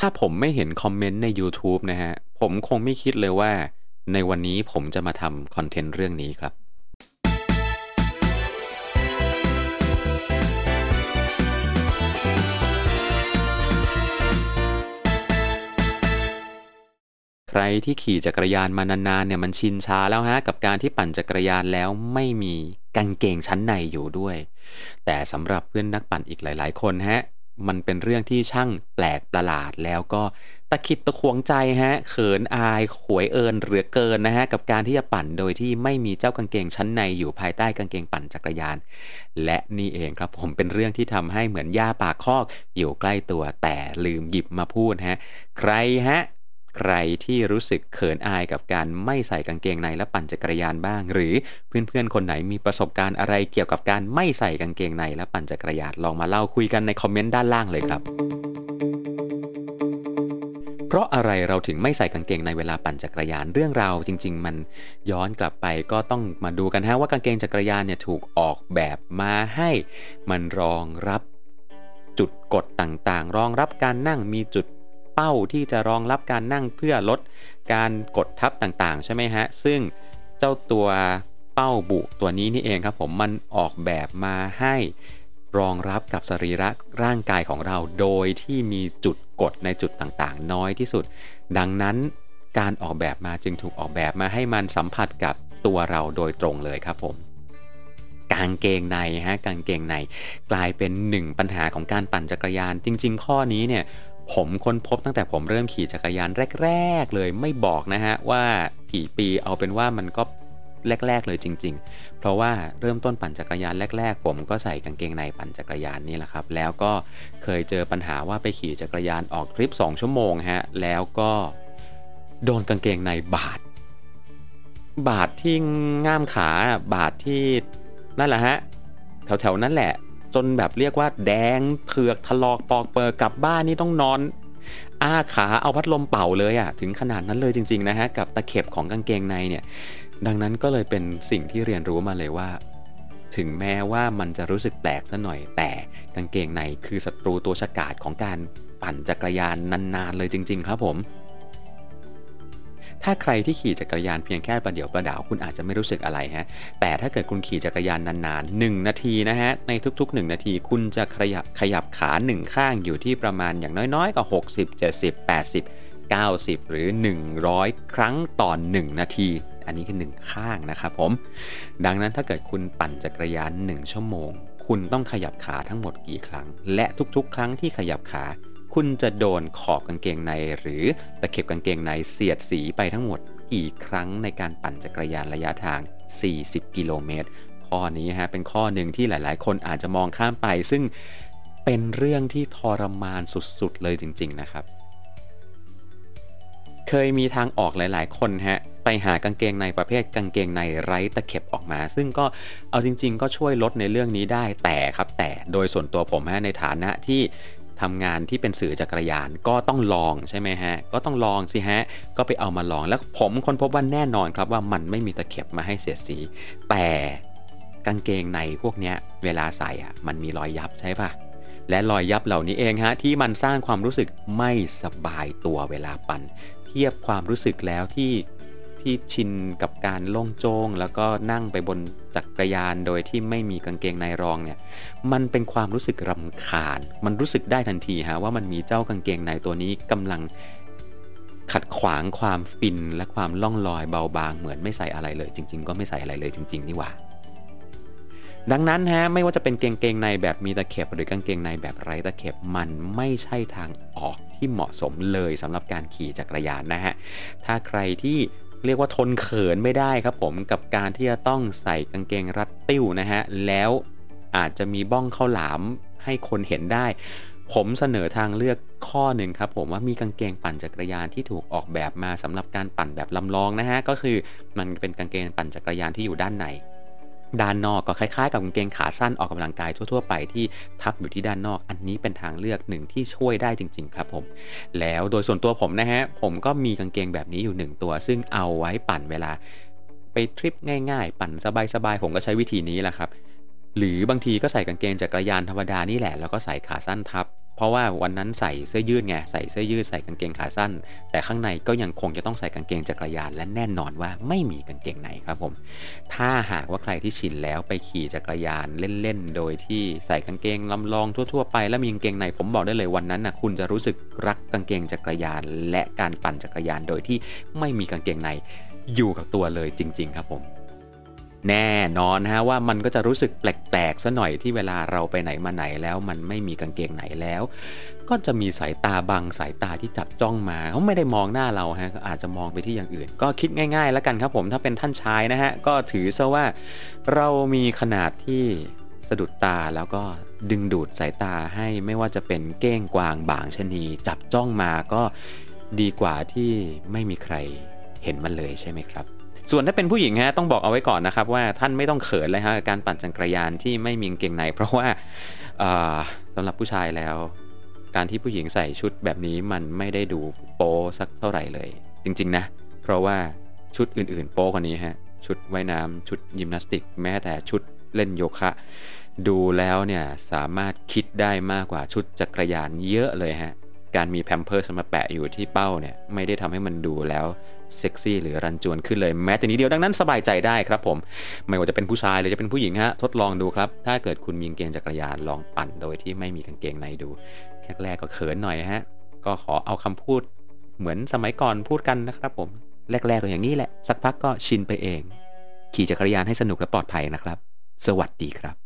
ถ้าผมไม่เห็นคอมเมนต์ใน YouTube นะฮะ ผมคงไม่คิดเลยว่า ในวันนี้ผมจะมาทำคอนเทนต์เรื่องนี้ครับ ใครที่ขี่จักรยานมานานๆเนี่ยมันชินชาแล้วฮะ กับการที่ปั่นจักรยานแล้วไม่มีกางเกงชั้นในอยู่ด้วย แต่สำหรับเพื่อนนักปั่นอีกหลาย ๆ คนฮะ มันเป็นเรื่องที่ช่างแปลกประหลาดแล้วก็ตะขิดตะขวงใจฮะ เขินอายขวยเอินเหลือเกินนะฮะ กับการที่จะปั่นโดยที่ไม่มีเจ้ากางเกงชั้นในอยู่ภายใต้กางเกงปั่นจักรยาน และนี่เองครับผมเป็นเรื่องที่ทำให้เหมือนย่าปากคอกอยู่ใกล้ตัวแต่ลืมหยิบมาพูดฮะ ใครฮะ ใครที่รู้สึกเขินอายกับการไม่ใส่กางเกงในและปั่นจักรยานบ้าง หรือเพื่อนๆคนไหนมีประสบการณ์อะไรเกี่ยวกับการไม่ใส่กางเกงในและปั่นจักรยานลองมาเล่าคุยกันในคอมเมนต์ด้านล่างเลยครับ เพราะอะไรเราถึงไม่ใส่กางเกงในเวลาปั่นจักรยานเรื่องราวจริง ๆ มันย้อนกลับไปก็ต้องมาดูกันฮะว่ากางเกงจักรยานเนี่ยถูกออกแบบมาให้ มันรองรับจุดกดต่างๆ รองรับการนั่งมีจุด เป้าที่จะรองรับการนั่งเพื่อลดการกดทับต่างๆ ใช่ไหมฮะ ซึ่งเจ้าตัวเป้าบุตัวนี้นี่เองครับผมมันออกแบบมาให้รองรับกับสรีระร่างกายของเรา โดยที่มีจุดกดในจุดต่างๆ น้อยที่สุด ดังนั้นการออกแบบมาจึงถูกออกแบบมาให้มันสัมผัสกับตัวเราโดยตรงเลยครับผมกางเกงในฮะกางเกงใน กลายเป็นหนึ่งปัญหาของการปั่นจักรยาน จริง ๆ ข้อนี้เนี่ย ผมค้นพบตั้งแต่ผมเริ่มขี่จักรยานแรก ๆ เลยไม่บอกนะฮะว่ากี่ปีเอาเป็นว่ามันก็แรก ๆ เลยจริง ๆ เพราะว่าเริ่มต้นปั่นจักรยานแรก ๆ ผมก็ใส่กางเกงในปั่นจักรยานนี่แหละครับ แล้วก็เคยเจอปัญหาว่าไปขี่จักรยานออกทริป 2 ชั่วโมงฮะ แล้วก็โดนกางเกงในบาด บาดที่ง่ามขา บาดที่นั่นแหละฮะ แถว ๆ นั้นแหละ จนแบบเรียกว่าแดงเถือกถลอกปอกเปิดกลับบ้านนี่ต้องนอนอ้าขาเอาพัดลมเป่าเลยอะถึงขนาดนั้นเลยจริง ๆ นะฮะ กับตะเข็บของกางเกงในเนี่ย ดังนั้นก็เลยเป็นสิ่งที่เรียนรู้มาเลยว่า ถึงแม้ว่ามันจะรู้สึกแปลกซะหน่อย แต่กางเกงในคือศัตรูตัวฉกาจของการปั่นจักรยานนานๆเลยจริง ๆ ครับผม ถ้าใครที่ขี่จักรยานเพียงแค่ประเดี๋ยวประดาวคุณอาจจะไม่รู้สึกอะไรฮะ แต่ถ้าเกิดคุณขี่จักรยานนานๆ 1 นาทีนะฮะ ในทุกๆ 1 นาที คุณจะขยับขยับขาหนึ่งข้างอยู่ที่ประมาณอย่างน้อยๆก็60 70 80 90 หรือ 100 ครั้งต่อ1นาทีอันนี้คือ1ข้างนะครับผม ดังนั้นถ้าเกิดคุณปั่นจักรยาน 1 ชั่วโมง คุณต้องขยับขาทั้งหมดกี่ครั้ง และทุกๆ ครั้งที่ขยับขา คุณจะโดนขอบกางเกงใน หรือตะเข็บกางเกงในเสียดสีไปทั้งหมดกี่ครั้งในการปั่นจักรยานระยะทาง 40 กิโลเมตร ข้อนี้ฮะเป็นข้อหนึ่งที่หลายๆ คนอาจจะมองข้ามไป ซึ่งเป็นเรื่องที่ทรมานสุดๆ เลยจริง ๆ นะครับ เคยมีทางออกหลาย ๆ คนฮะไปหากางเกงในประเภทกางเกงในไร้ตะเข็บออกมา ซึ่งก็เอาจริง ๆ ก็ช่วยลดในเรื่องนี้ได้แต่ครับแต่โดยส่วนตัวผมฮะในฐานะที่ ทำงานที่เป็นสื่อจักรยานก็ต้องลองใช่ไหมฮะ ก็ต้องลองสิฮะ ก็ไปเอามาลองแล้วผมค้นพบว่าแน่นอนครับว่ามันไม่มีตะเข็บมาให้เสียดสี แต่กางเกงในพวกนี้เวลาใส่อะมันมีรอยยับใช่ปะและรอยยับเหล่านี้เองฮะที่มันสร้างความรู้สึกไม่สบายตัวเวลาปั่น เทียบความรู้สึกแล้วที่ ที่ชินกับการโล่งโจง แล้วก็นั่งไปบนจักรยานโดยที่ไม่มีกางเกงในรองเนี่ย มันเป็นความรู้สึกรำคาญ มันรู้สึกได้ทันทีฮะว่ามันมีเจ้ากางเกงในตัวนี้กำลังขัดขวางความฟินและความล่องลอยเบาบางเหมือนไม่ใส่อะไรเลย จริง ๆ ก็ไม่ใส่อะไรเลยจริง ๆ นี่หว่า ดังนั้นฮะไม่ว่าจะเป็นเกงเกงในแบบมีตะเข็บหรือกางเกงในแบบไร้ตะเข็บมันไม่ใช่ทางออกที่เหมาะสมเลยสำหรับการขี่จักรยานนะฮะถ้าใครที่ เรียกว่าทนเขินไม่ได้ครับผมกับการที่จะต้องใส่กางเกงรัดติ้วนะฮะ แล้วอาจจะมีบ้องข้าวหลามให้คนเห็นได้ ผมเสนอทางเลือกข้อหนึ่งครับผมว่ามีกางเกงปั่นจักรยานที่ถูกออกแบบมาสำหรับการปั่นแบบลำลองนะฮะก็คือมันเป็นกางเกงปั่นจักรยานที่อยู่ด้านใน ด้านนอกก็คล้ายๆ กับกางเกงขาสั้นออกกำลังกายทั่วๆ ไปที่ทับอยู่ที่ด้านนอกอันนี้เป็นทางเลือกหนึ่งที่ช่วยได้จริง ๆ ครับผม แล้วโดยส่วนตัวผมนะฮะผมก็มีกางเกงแบบนี้อยู่หนึ่งตัว ซึ่งเอาไว้ปั่นเวลา ไปทริปง่ายๆ ปั่นสบายๆผมก็ใช้วิธีนี้แหละครับ หรือบางทีก็ใส่กางเกงจักรยานธรรมดานี่แหละแล้วก็ใส่ขาสั้นทับ เพราะว่าวันนั้นใส่เสื้อยืดไงใส่เสื้อยืดใส่กางเกงขาสั้น แต่ข้างในก็ยังคงจะต้องใส่กางเกงจักรยานและแน่นอนว่าไม่มีกางเกงในครับผม ถ้าหากว่าใครที่ชินแล้วไปขี่จักรยานเล่นๆ โดยที่ใส่กางเกงลำลองทั่วๆไป แล้วมีกางเกงในผมบอกได้เลยวันนั้นนะคุณจะรู้สึกรักกางเกงจักรยาน และการปั่นจักรยานโดยที่ไม่มีกางเกงในอยู่กับตัวเลยจริง ๆ ครับผม แน่นอนนะฮะว่ามันก็จะรู้สึกแปลกๆซะหน่อยที่เวลาเราไปไหนมาไหนแล้วมันไม่มีกางเกงไหนแล้ว ก็จะมีสายตาบางสายตาที่จับจ้องมาเขาไม่ได้มองหน้าเราฮะอาจจะมองไปที่อย่างอื่น ก็คิดง่าย ๆ แล้วกันครับผมถ้าเป็นท่านชายนะฮะก็ถือซะว่าเรามีขนาดที่สะดุดตาแล้วก็ดึงดูดสายตาให้ไม่ว่าจะเป็นเก้งกวางบางชนี จับจ้องมาก็ดีกว่าที่ไม่มีใครเห็นมันเลยใช่ไหมครับ ส่วนถ้าเป็นผู้หญิงฮะต้องบอกเอาไว้ก่อนนะครับว่าท่านไม่ต้องเขินเลยฮะการปั่นจักรยานที่ไม่มีเกงในเพราะว่าสำหรับผู้ชายแล้ว การที่ผู้หญิงใส่ชุดแบบนี้มันไม่ได้ดูโป๊สักเท่าไหร่เลย จริง ๆ นะ เพราะว่าชุดอื่น ๆ โป๊กว่านี้ฮะชุดว่ายน้ำชุดยิมนาสติก แม้แต่ชุดเล่นโยคะ ดูแล้วเนี่ยสามารถคิดได้มากกว่าชุดจักรยานเยอะเลยฮะ การมีแพมเพิร์สมาแปะอยู่ที่เป้าเนี่ยไม่ได้ทำให้มันดูแล้วเซ็กซี่หรือรันจวนขึ้นเลยแม้แต่นี้เดียวดังนั้นสบายใจได้ครับผม ไม่ว่าจะเป็นผู้ชายหรือจะเป็นผู้หญิงฮะทดลองดูครับ ถ้าเกิดคุณมีกางเกงจักรยานลองปั่นโดยที่ไม่มีกางเกงในดูแรกๆก็เขินหน่อยฮะ ก็ขอเอาคำพูดเหมือนสมัยก่อนพูดกันนะครับผมแรกๆก็อย่างนี้แหละ สักพักก็ชินไปเอง ขี่จักรยานให้สนุกและปลอดภัยนะครับ สวัสดีครับ